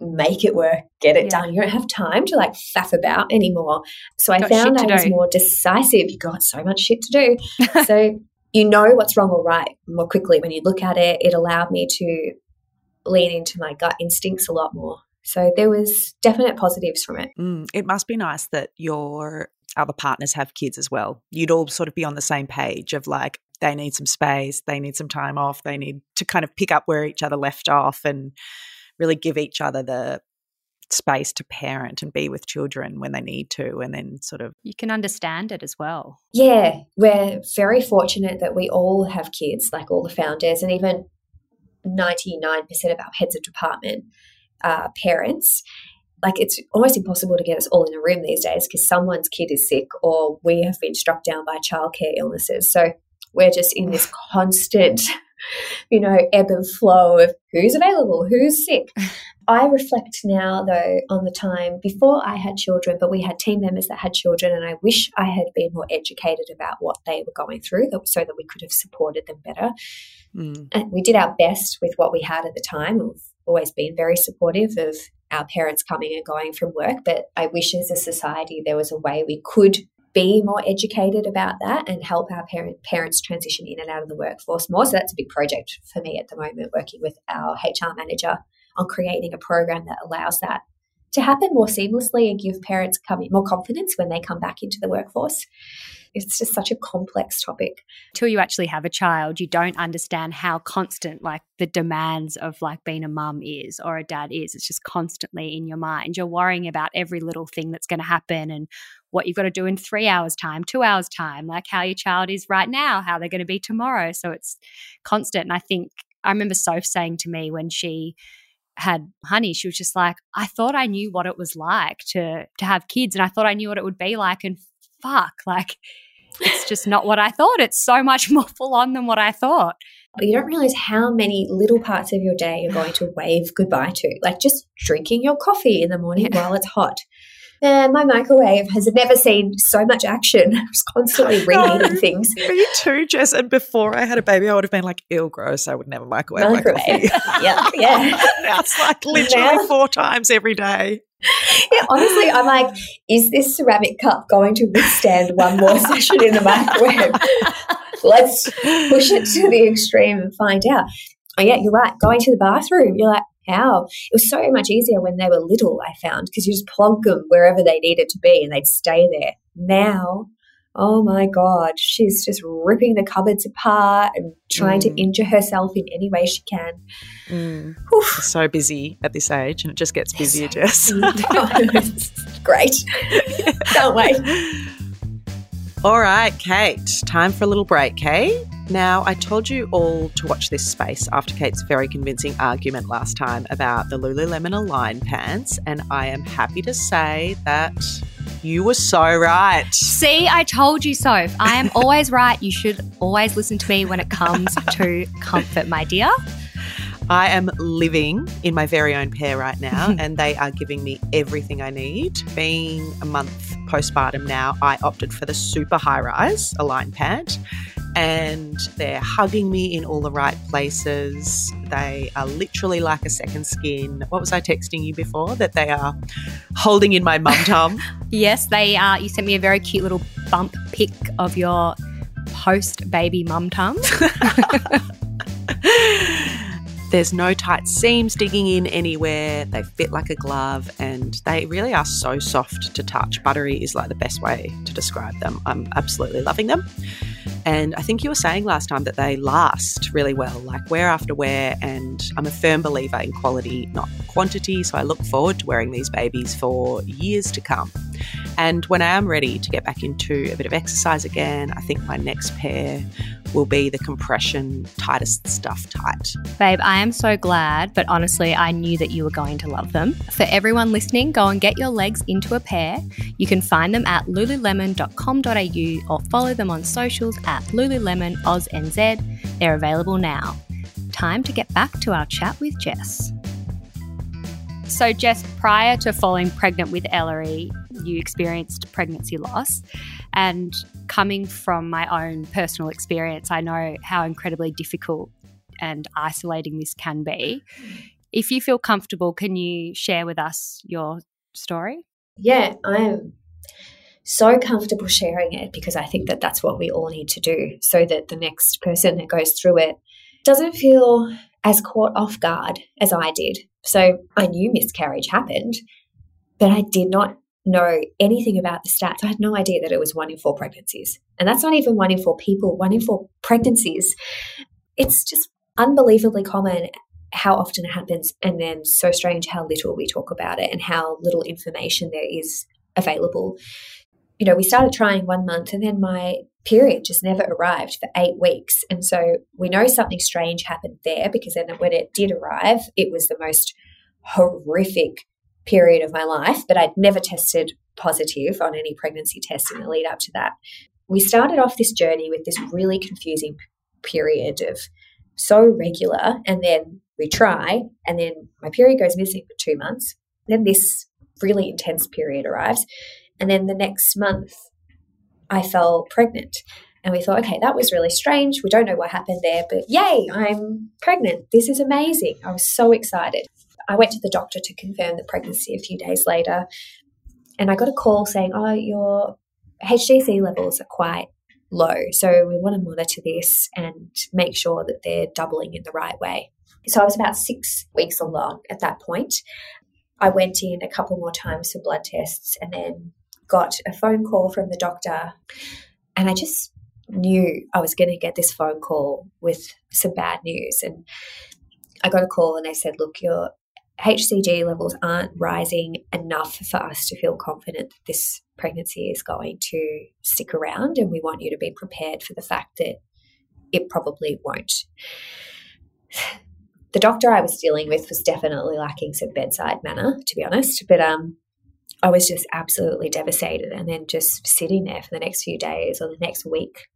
make it work, get it Yeah. done. You don't have time to like faff about anymore. So I Got found I was do. more decisive. You got so much shit to do. so you know what's wrong or right more quickly when you look at it. It allowed me to lean into my gut instincts a lot more. So there was definite positives from it. Mm, it must be nice that your other partners have kids as well. You'd all sort of be on the same page of like, they need some space, they need some time off, they need to kind of pick up where each other left off and really give each other the space to parent and be with children when they need to and then sort of You can understand it as well. Yeah, we're very fortunate that we all have kids, like all the founders, and even 99% of our heads of department are parents. Like it's almost impossible to get us all in a room these days because someone's kid is sick or we have been struck down by childcare illnesses. So we're just in this constant, you know, ebb and flow of who's available, who's sick. I reflect now, though, on the time before I had children, but we had team members that had children, and I wish I had been more educated about what they were going through so that we could have supported them better. mm, And we did our best with what we had at the time. Always been very supportive of our parents coming and going from work, but I wish as a society there was a way we could be more educated about that and help our parent, parents transition in and out of the workforce more. So that's a big project for me at the moment, working with our HR manager on creating a program that allows that. To happen more seamlessly and give parents come more confidence when they come back into the workforce. It's just such a complex topic. Till you actually have a child, you don't understand how constant like the demands of like being a mum is or a dad is. It's just constantly in your mind. You're worrying about every little thing that's going to happen and what you've got to do in three hours' time, two hours' time, like how your child is right now, how they're going to be tomorrow. So it's constant. And I think I remember Soph saying to me when she had honey she was just like i thought i knew what it was like to to have kids and i thought i knew what it would be like and fuck like it's just not what i thought. It's so much more full on than what i thought. But you don't realize how many little parts of your day you're going to wave goodbye to like just drinking your coffee in the morning yeah. while it's hot and my microwave has never seen so much action. I was constantly reheating things. Me too, Jess. And before I had a baby, I would have been like, ill gross. I would never microwave, microwave. yeah, yeah. now it's like literally now, four times every day. Yeah, honestly, I'm like, is this ceramic cup going to withstand one more session in the microwave? Let's push it to the extreme and find out. Oh, yeah, you're right. Going to the bathroom, you're like, how. It was so much easier when they were little, I found, because you just plonk them wherever they needed to be and they'd stay there. Now, oh my God, she's just ripping the cupboards apart and trying mm. to injure herself in any way she can. Mm. So busy at this age, and it just gets busier, so Jess. Great. Can't wait. All right, Kate, time for a little break, Kate. Now, I told you all to watch this space after Kate's very convincing argument last time about the Lululemon Align pants, and I am happy to say that you were so right. See, I told you so. I am always right. You should always listen to me when it comes to comfort, my dear. I am living in my very own pair right now, and they are giving me everything I need. Being a month postpartum now, I opted for the super high rise Align pant and they're hugging me in all the right places. They are literally like a second skin. What was I texting you before? That they are holding in my mum tum. yes, they are. You sent me a very cute little bump pic of your post baby mum tum. There's no tight seams digging in anywhere. They fit like a glove and they really are so soft to touch. Buttery is like the best way to describe them. I'm absolutely loving them. Mm-hmm. And I think you were saying last time that they last really well, like wear after wear. And I'm a firm believer in quality, not quantity. So I look forward to wearing these babies for years to come. And when I am ready to get back into a bit of exercise again, I think my next pair will be the compression tightest stuff tight. Babe, I am so glad, but honestly, I knew that you were going to love them. For everyone listening, go and get your legs into a pair. You can find them at lululemon.com.au or follow them on socials at Lululemon NZ. They're available now. Time to get back to our chat with Jess. So, Jess, prior to falling pregnant with Ellery, you experienced pregnancy loss. And coming from my own personal experience, I know how incredibly difficult and isolating this can be. If you feel comfortable, can you share with us your story? Yeah, I am so comfortable sharing it because I think that that's what we all need to do so that the next person that goes through it doesn't feel as caught off guard as I did. So I knew miscarriage happened, but I did not know anything about the stats. I had no idea that it was one in four pregnancies. And that's not even one in four people, one in four pregnancies. It's just unbelievably common how often it happens, and then so strange how little we talk about it and how little information there is available. You know, we started trying one month, and then my period just never arrived for eight weeks. And so we know something strange happened there because then when it did arrive, it was the most horrific period of my life, but I'd never tested positive on any pregnancy tests in the lead up to that. We started off this journey with this really confusing period of so regular, and then we try, and then my period goes missing for two months. Then this really intense period arrives, and then the next month I fell pregnant. And we thought, okay, that was really strange. We don't know what happened there, but yay, I'm pregnant. This is amazing. I was so excited. I went to the doctor to confirm the pregnancy a few days later, and I got a call saying, "Oh, your HCG levels are quite low, so we want to monitor this and make sure that they're doubling in the right way." So I was about six weeks along at that point. I went in a couple more times for blood tests and then got a phone call from the doctor. And I just knew I was going to get this phone call with some bad news. And I got a call and they said, Look, your HCG levels aren't rising enough for us to feel confident that this pregnancy is going to stick around. And we want you to be prepared for the fact that it probably won't. The doctor I was dealing with was definitely lacking some bedside manner, to be honest. But um, I was just absolutely devastated, and then just sitting there for the next few days or the next week,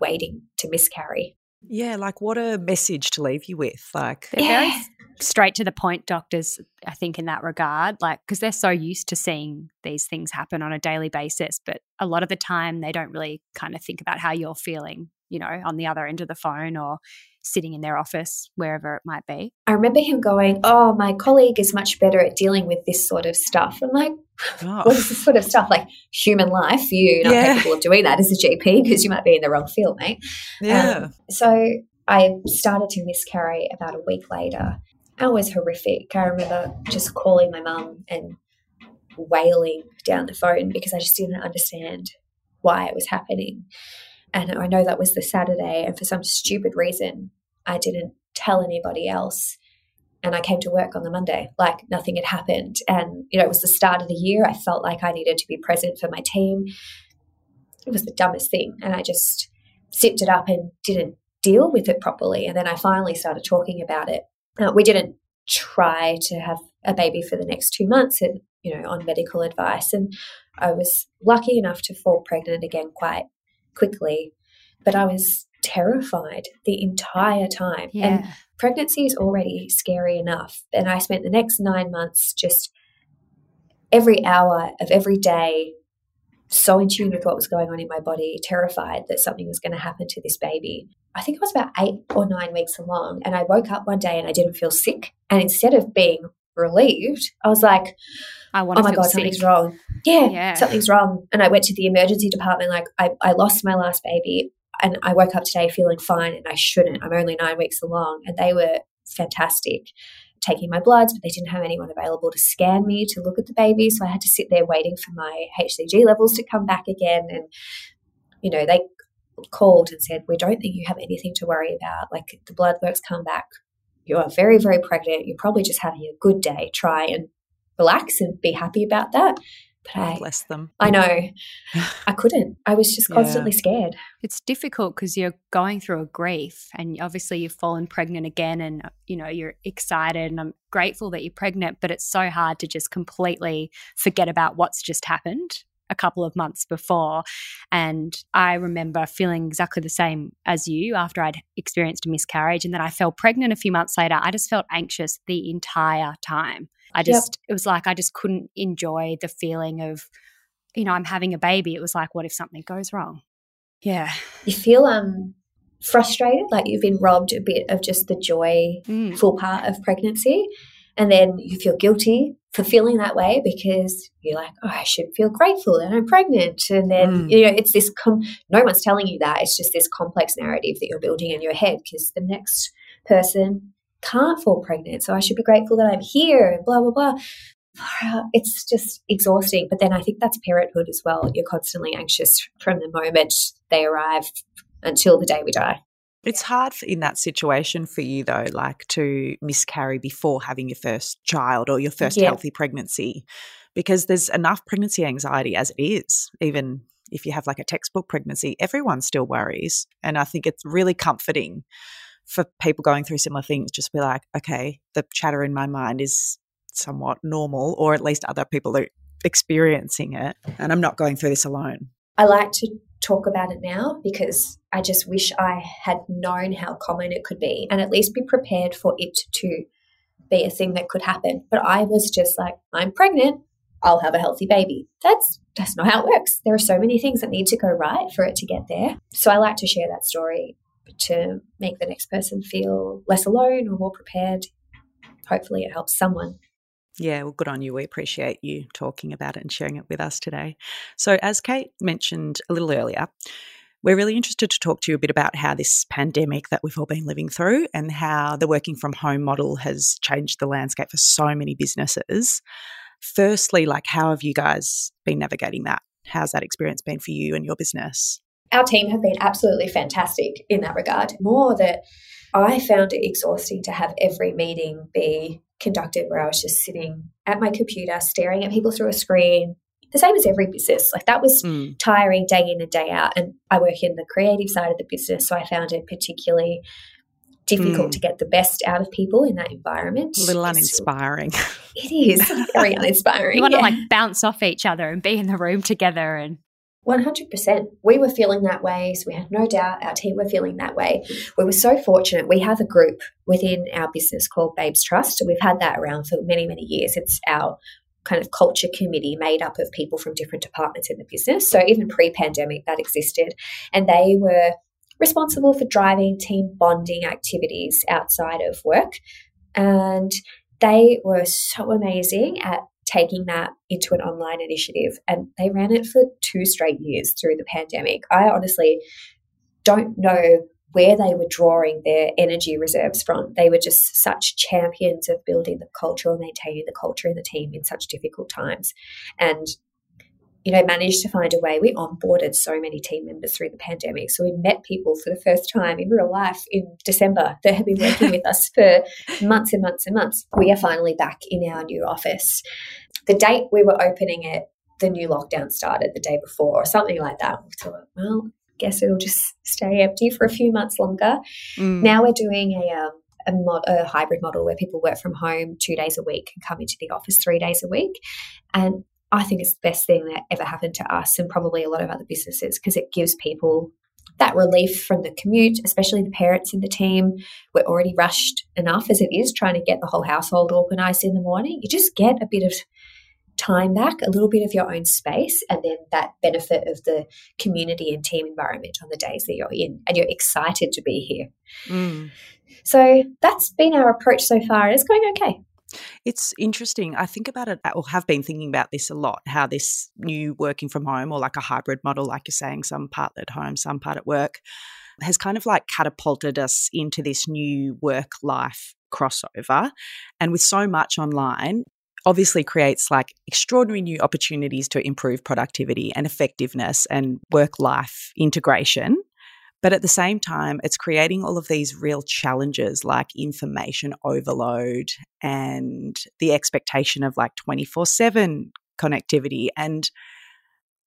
waiting to miscarry. Yeah, like what a message to leave you with. Like, they're yeah. very straight to the point, doctors, I think, in that regard, like, because they're so used to seeing these things happen on a daily basis. But a lot of the time, they don't really kind of think about how you're feeling, you know, on the other end of the phone or sitting in their office, wherever it might be. I remember him going, Oh, my colleague is much better at dealing with this sort of stuff. I'm like, oh. What is this sort of stuff? Like human life, you're not yeah. capable of doing that as a GP because you might be in the wrong field, mate. Yeah. Um, so I started to miscarry about a week later. It was horrific. I remember just calling my mum and wailing down the phone because I just didn't understand why it was happening. And I know that was the Saturday, and for some stupid reason, I didn't tell anybody else. And I came to work on the Monday like nothing had happened. And, you know, it was the start of the year. I felt like I needed to be present for my team. It was the dumbest thing. And I just sipped it up and didn't deal with it properly. And then I finally started talking about it. Uh, we didn't try to have a baby for the next two months and, you know, on medical advice. And I was lucky enough to fall pregnant again quite quickly, but I was terrified the entire time. Yeah. And pregnancy is already scary enough. And I spent the next nine months just every hour of every day so in tune with what was going on in my body, terrified that something was going to happen to this baby. I think it was about eight or nine weeks along. And I woke up one day and I didn't feel sick. And instead of being relieved, I was like, I want oh my God, sick. something's wrong. Yeah, yeah, something's wrong. And I went to the emergency department, like, I, I lost my last baby. And I woke up today feeling fine, and I shouldn't. I'm only nine weeks along. And they were fantastic taking my bloods, but they didn't have anyone available to scan me to look at the baby. So I had to sit there waiting for my HCG levels to come back again. And, you know, they called and said, We don't think you have anything to worry about. Like the blood work's come back. You are very, very pregnant. You're probably just having a good day. Try and relax and be happy about that. But I bless them. I know. I couldn't. I was just constantly yeah. scared. It's difficult because you're going through a grief and obviously you've fallen pregnant again and uh, you know you're excited and I'm grateful that you're pregnant, but it's so hard to just completely forget about what's just happened a couple of months before. And I remember feeling exactly the same as you after I'd experienced a miscarriage. And then I fell pregnant a few months later. I just felt anxious the entire time. I just, yep. it was like I just couldn't enjoy the feeling of, you know, I'm having a baby. It was like, what if something goes wrong? Yeah. You feel um frustrated, like you've been robbed a bit of just the joy, mm. full part of pregnancy. And then you feel guilty for feeling that way because you're like, oh, I should feel grateful that I'm pregnant. And then, mm. you know, it's this, com- no one's telling you that. It's just this complex narrative that you're building in your head because the next person can't fall pregnant. So I should be grateful that I'm here blah, blah, blah. It's just exhausting. But then I think that's parenthood as well. You're constantly anxious from the moment they arrive until the day we die. It's hard in that situation for you, though, like to miscarry before having your first child or your first yeah. healthy pregnancy, because there's enough pregnancy anxiety as it is, even if you have like a textbook pregnancy, everyone still worries. And I think it's really comforting for people going through similar things, just be like, okay, the chatter in my mind is somewhat normal, or at least other people are experiencing it, and I'm not going through this alone. I like to talk about it now because I just wish I had known how common it could be and at least be prepared for it to be a thing that could happen. But I was just like, I'm pregnant, I'll have a healthy baby. That's that's not how it works. There are so many things that need to go right for it to get there. So I like to share that story to make the next person feel less alone or more prepared. Hopefully, it helps someone. Yeah, well, good on you. We appreciate you talking about it and sharing it with us today. So, as Kate mentioned a little earlier, We're really interested to talk to you a bit about how this pandemic that we've all been living through and how the working from home model has changed the landscape for so many businesses. Firstly, like how have you guys been navigating that? How's that experience been for you and your business? Our team have been absolutely fantastic in that regard. More that I found it exhausting to have every meeting be conducted where I was just sitting at my computer, staring at people through a screen, the same as every business. Like that was mm. tiring day in and day out. And I work in the creative side of the business, so I found it particularly difficult mm. to get the best out of people in that environment. A little uninspiring. It is very uninspiring. You want yeah. to like bounce off each other and be in the room together and 100%. We were feeling that way. So we had no doubt our team were feeling that way. We were so fortunate. We have a group within our business called Babes Trust. So we've had that around for many, many years. It's our kind of culture committee made up of people from different departments in the business. So even pre pandemic, that existed. And they were responsible for driving team bonding activities outside of work. And they were so amazing at taking that into an online initiative. And they ran it for two straight years through the pandemic. I honestly don't know where they were drawing their energy reserves from. They were just such champions of building the culture or maintaining the culture in the team in such difficult times. And you know, managed to find a way. We onboarded so many team members through the pandemic. So we met people for the first time in real life in December that had been working with us for months and months and months. We are finally back in our new office. The date we were opening it, the new lockdown started the day before or something like that. We thought, well, guess it'll just stay empty for a few months longer. Mm. Now we're doing a um, a, mod, a, hybrid model where people work from home two days a week and come into the office three days a week. And I think it's the best thing that ever happened to us and probably a lot of other businesses because it gives people that relief from the commute, especially the parents in the team. We're already rushed enough as it is trying to get the whole household organized in the morning. You just get a bit of time back, a little bit of your own space, and then that benefit of the community and team environment on the days that you're in, and you're excited to be here. Mm. So that's been our approach so far, and it's going okay. It's interesting. I think about it, uh, or have been thinking about this a lot how this new working from home, or like a hybrid model, like you're saying, some part at home, some part at work, has kind of like catapulted us into this new work life crossover. And with so much online, obviously creates like extraordinary new opportunities to improve productivity and effectiveness and work life integration. But at the same time, it's creating all of these real challenges like information overload and the expectation of like 24 7 connectivity and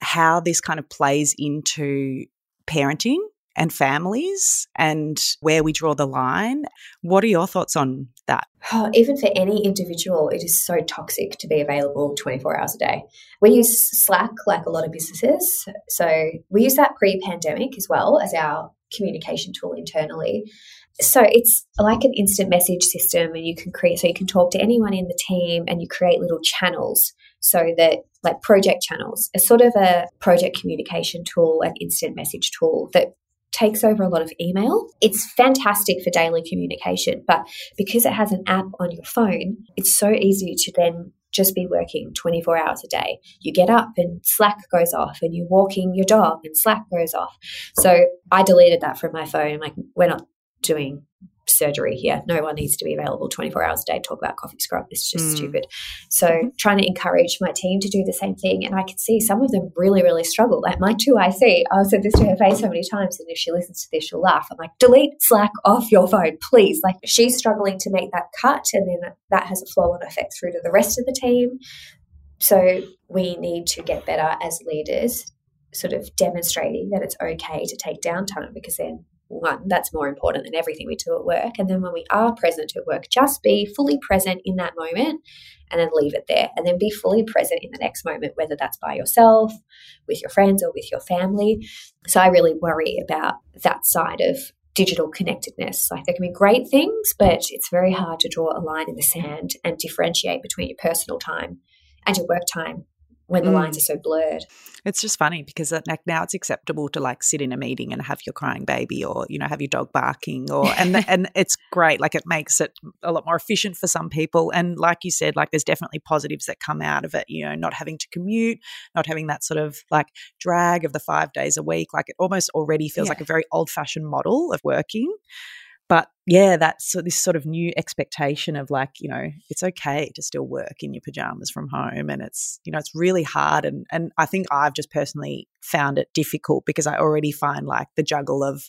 how this kind of plays into parenting and families and where we draw the line. What are your thoughts on that? Oh, even for any individual, it is so toxic to be available 24 hours a day. We use Slack like a lot of businesses. So we use that pre pandemic as well as our communication tool internally. So it's like an instant message system, and you can create, so you can talk to anyone in the team and you create little channels so that like project channels a sort of a project communication tool an instant message tool that takes over a lot of email. It's fantastic for daily communication, but because it has an app on your phone, it's so easy to then just be working 24 hours a day. You get up and Slack goes off, and you're walking your dog and Slack goes off. So I deleted that from my phone. Like, we're not doing surgery here. No one needs to be available 24 hours a day to talk about coffee scrub. It's just mm. stupid. So mm-hmm. trying to encourage my team to do the same thing. And I could see some of them really, really struggle. Like my two IC, I've said this to her face so many times. And if she listens to this, she'll laugh. I'm like, delete Slack off your phone, please. Like she's struggling to make that cut. And then that has a flow on effect through to the rest of the team. So we need to get better as leaders sort of demonstrating that it's okay to take downtime because then one, that's more important than everything we do at work. And then when we are present at work, just be fully present in that moment and then leave it there. And then be fully present in the next moment, whether that's by yourself, with your friends, or with your family. So I really worry about that side of digital connectedness. Like there can be great things, but it's very hard to draw a line in the sand and differentiate between your personal time and your work time when the Mm. lines are so blurred. It's just funny because like now it's acceptable to like sit in a meeting and have your crying baby or you know have your dog barking or and and it's great like it makes it a lot more efficient for some people and like you said like there's definitely positives that come out of it you know not having to commute not having that sort of like drag of the 5 days a week like it almost already feels Yeah. like a very old fashioned model of working but yeah that's so this sort of new expectation of like you know it's okay to still work in your pajamas from home and it's you know it's really hard and and i think i've just personally found it difficult because i already find like the juggle of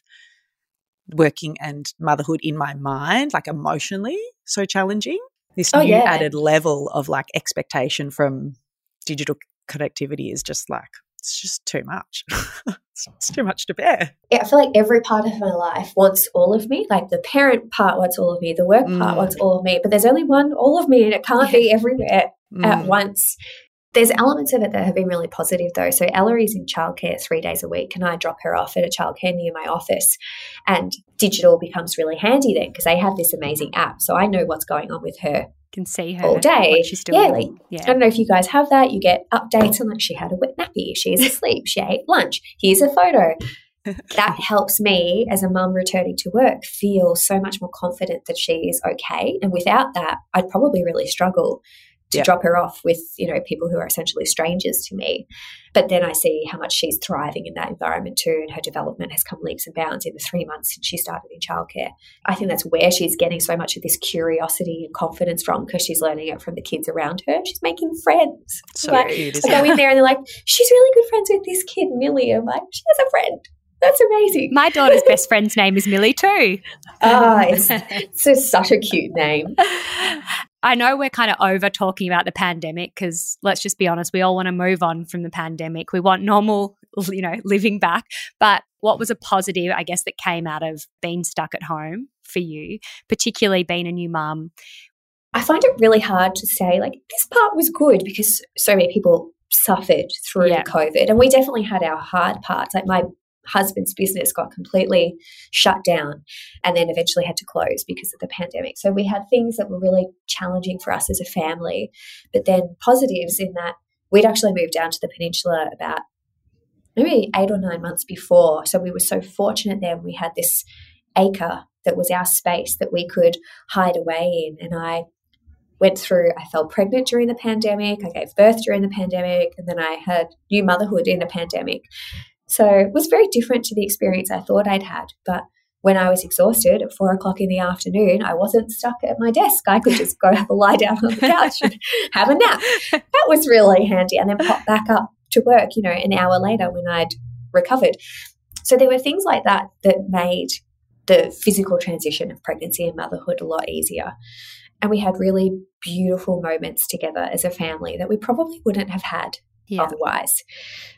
working and motherhood in my mind like emotionally so challenging this Oh, new yeah. added level of like expectation from digital connectivity is just like it's just too much it's, it's too much to bear Yeah, I feel like every part of my life wants all of me. Like the parent part wants all of me, the work part Mm. wants all of me, but there's only one all of me and it can't be everywhere at Mm. once. There's elements of it that have been really positive though. So Ellery's in childcare three days a week and I drop her off at a childcare near my office. And digital becomes really handy then because they have this amazing app. So I know what's going on with her. Can see her All day. she's doing. Yeah, like, I don't know if you guys have that. You get updates on like she had a wet nappy, she's asleep, she ate lunch, here's a photo. that helps me as a mum returning to work feel so much more confident that she is okay. And without that, I'd probably really struggle to Yeah. drop her off with, you know, people who are essentially strangers to me. But then I see how much she's thriving in that environment too, and her development has come leaps and bounds in the three months since she started in childcare. I think that's where she's getting so much of this curiosity and confidence from because she's learning it from the kids around her. She's making friends. so Like, cute I go in there and they're like, she's really good friends with this kid, Millie. I'm like, she has a friend. That's amazing. My daughter's best friend's name is Millie too. Ah, it's, it's just such a cute name. I know we're kind of over talking about the pandemic because let's just be honest, we all want to move on from the pandemic. We want normal, you know, living back. But what was a positive, I guess, that came out of being stuck at home for you, particularly being a new mum? I find it really hard to say, like, this part was good because so many people suffered through Yeah. COVID. And we definitely had our hard parts. Like, my husband's business got completely shut down and then eventually had to close because of the pandemic. So we had things that were really challenging for us as a family, but then positives in that we'd actually moved down to the peninsula about maybe eight or nine months before. So we were so fortunate then we had this acre that was our space that we could hide away in. And I went through, I fell pregnant during the pandemic, I gave birth during the pandemic, and then I had new motherhood in the pandemic. So it was very different to the experience I thought I'd had. But when I was exhausted at four o'clock in the afternoon, I wasn't stuck at my desk. I could just go have a lie down on the couch and have a nap. That was really handy. And then pop back up to work, you know, an hour later when I'd recovered. So there were things like that that made the physical transition of pregnancy and motherhood a lot easier. And we had really beautiful moments together as a family that we probably wouldn't have had Yeah. otherwise.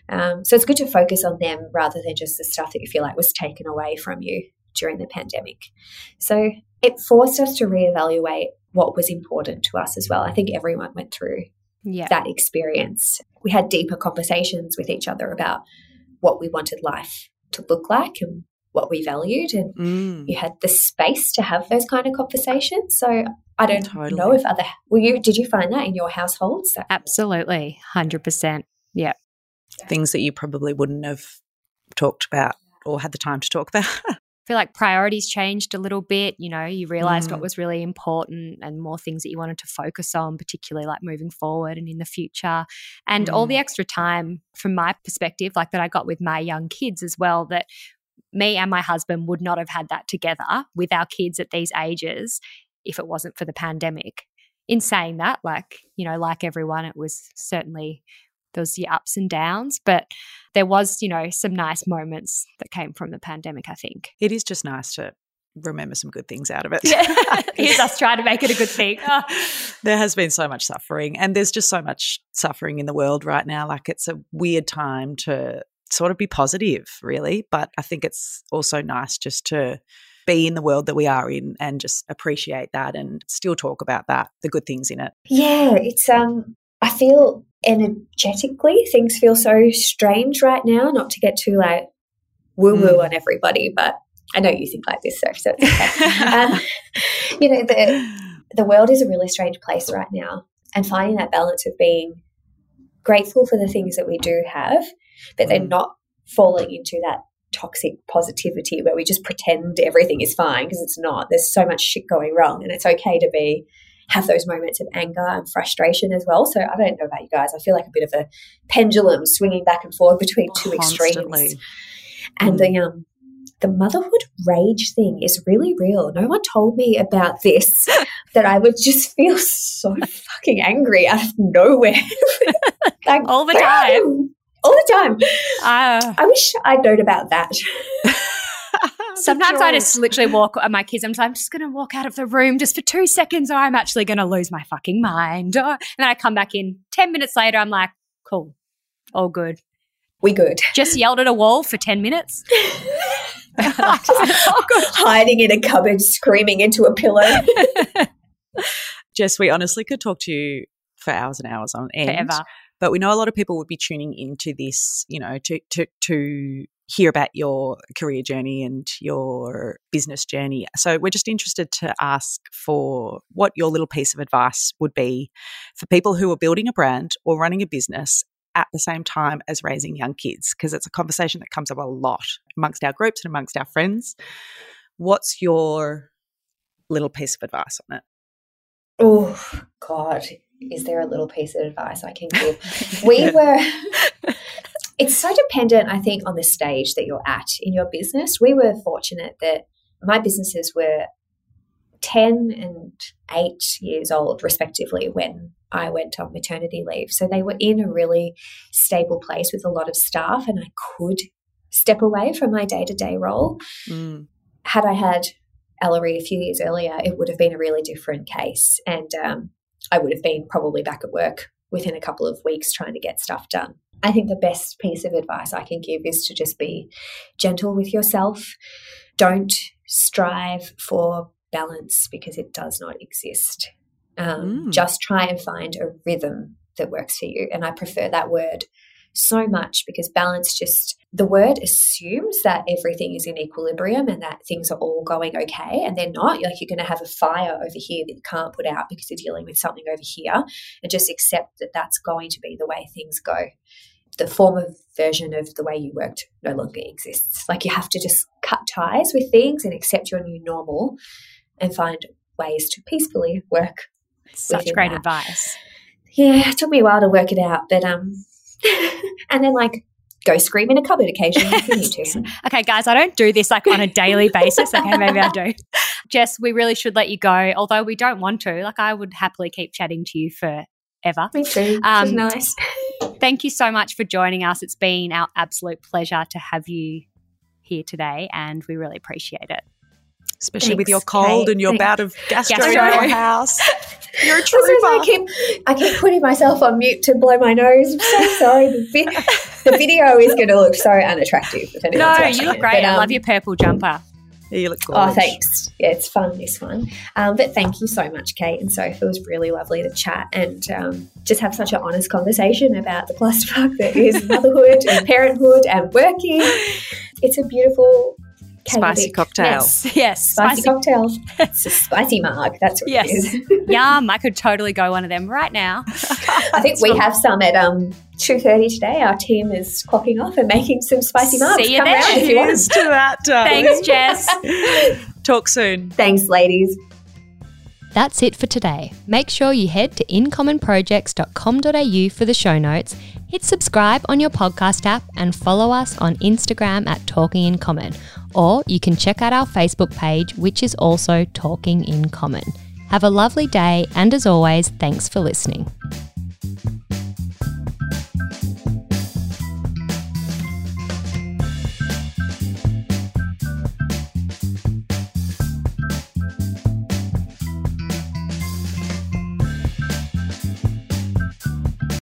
Um, so it's good to focus on them rather than just the stuff that you feel like was taken away from you during the pandemic. So it forced us to reevaluate what was important to us as well. I think everyone went through Yeah. that experience. We had deeper conversations with each other about what we wanted life to look like and what we valued. And Mm. you had the space to have those kind of conversations. So I don't Totally. know if other were you did you find that in your households? Absolutely. 100%. Yeah. things that you probably wouldn't have talked about or had the time to talk about. I feel like priorities changed a little bit. You know, you realized what Mm. was really important and more things that you wanted to focus on, particularly like moving forward and in the future. And all the Mm. extra time from my perspective, like that I got with my young kids as well, that me and my husband would not have had that together with our kids at these ages if it wasn't for the pandemic. In saying that, like, you know, like everyone, it was certainly there was the ups and downs, but there was, you know, some nice moments that came from the pandemic, I think. it is just nice to remember some good things out of it. Yeah. Here's us trying to make it a good thing. There has been so much suffering and there's just so much suffering in the world right now like it's a weird time to sort of be positive really but i think it's also nice just to be in the world that we are in and just appreciate that and still talk about that the good things in it Yeah, it's um I feel energetically things feel so strange right now, not to get too like woo woo Mm. on everybody, but I know you think like this, so so it's okay. um, you know, the the world is a really strange place right now, and finding that balance of being grateful for the things that we do have, but they're Mm. not falling into that toxic positivity where we just pretend everything is fine because it's not. There's so much shit going wrong, and it's okay to be have those moments of anger and frustration as well. So I don't know about you guys. I feel like a bit of a pendulum swinging back and forth between two Constantly. extremes. And the um the motherhood rage thing is really real. No one told me about this that I would just feel so fucking angry out of nowhere. like, All the time. All the time. Uh, I wish I'd known about that. sometimes I just literally walk at my kids. I'm just, I'm just going to walk out of the room just for two seconds, or I'm actually going to lose my fucking mind. Or- and then I come back in ten minutes later. I'm like, cool, all good. We good. Just yelled at a wall for ten minutes. all. Hiding in a cupboard, screaming into a pillow. Jess, we honestly could talk to you for hours and hours on end. Forever. But we know a lot of people would be tuning into this, you know, to to to hear about your career journey and your business journey. So we're just interested to ask for what your little piece of advice would be for people who are building a brand or running a business at the same time as raising young kids because it's a conversation that comes up a lot amongst our groups and amongst our friends. What's your little piece of advice on it? Oh God, is there a little piece of advice I can give? We were. It's so dependent, I think, on the stage that you're at in your business. We were fortunate that my businesses were 10 and 8 years old, respectively, when I went on maternity leave. So they were in a really stable place with a lot of staff, and I could step away from my day to day role. Mm. Had I had Ellery a few years earlier, it would have been a really different case. And um, I would have been probably back at work within a couple of weeks trying to get stuff done. I think the best piece of advice I can give is to just be gentle with yourself. Don't strive for balance because it does not exist. Um, Mm. Just try and find a rhythm that works for you. And I prefer that word so much because balance just the word assumes that everything is in equilibrium and that things are all going okay and they're not like you're going to have a fire over here that you can't put out because you're dealing with something over here and just accept that that's going to be the way things go the former version of the way you worked no longer exists like you have to just cut ties with things and accept your new normal and find ways to peacefully work Such great that. advice. yeah, it took me a while to work it out, but um, and then like go scream in a cupboard occasionally if you need to. Okay, guys, I don't do this like on a daily basis. Okay, maybe I do. Jess, we really should let you go, although we don't want to. Like, I would happily keep chatting to you forever. Me too. Um, nice. Thank you so much for joining us. It's been our absolute pleasure to have you here today, and we really appreciate it. Especially with your cold Kate. and your Thanks. bout of gastro, Gastro. in your house. You're a This is- I keep I keep putting myself on mute to blow my nose. I'm so sorry. The, vi- the video is going to look so unattractive. If No, anyone's watching you look great. But, I um, love your purple jumper. Yeah, you look gorgeous. Oh, thanks. Yeah, it's fun, this one. Um, but thank you so much, Kate and Soph. It was really lovely to chat and um, just have such an honest conversation about the clusterfuck that is motherhood and parenthood and working. It's a beautiful, Spicy chaotic cocktail. mess. Yes, Spicy, spicy. cocktail. It's a spicy marg. That's what Yes. it is. Yum. I could totally go one of them right now. I think we have some at um, 2.30 today. Our team is clocking off and making some spicy margs. See you Come there. round if you want. Cheers to that. Thanks, Jess. Talk soon. Thanks, ladies. That's it for today. Make sure you head to incommonprojects.com.au for the show notes, hit subscribe on your podcast app, and follow us on Instagram at Talking in Common. Or you can check out our Facebook page, which is also Talking in Common. Have a lovely day, and as always, thanks for listening.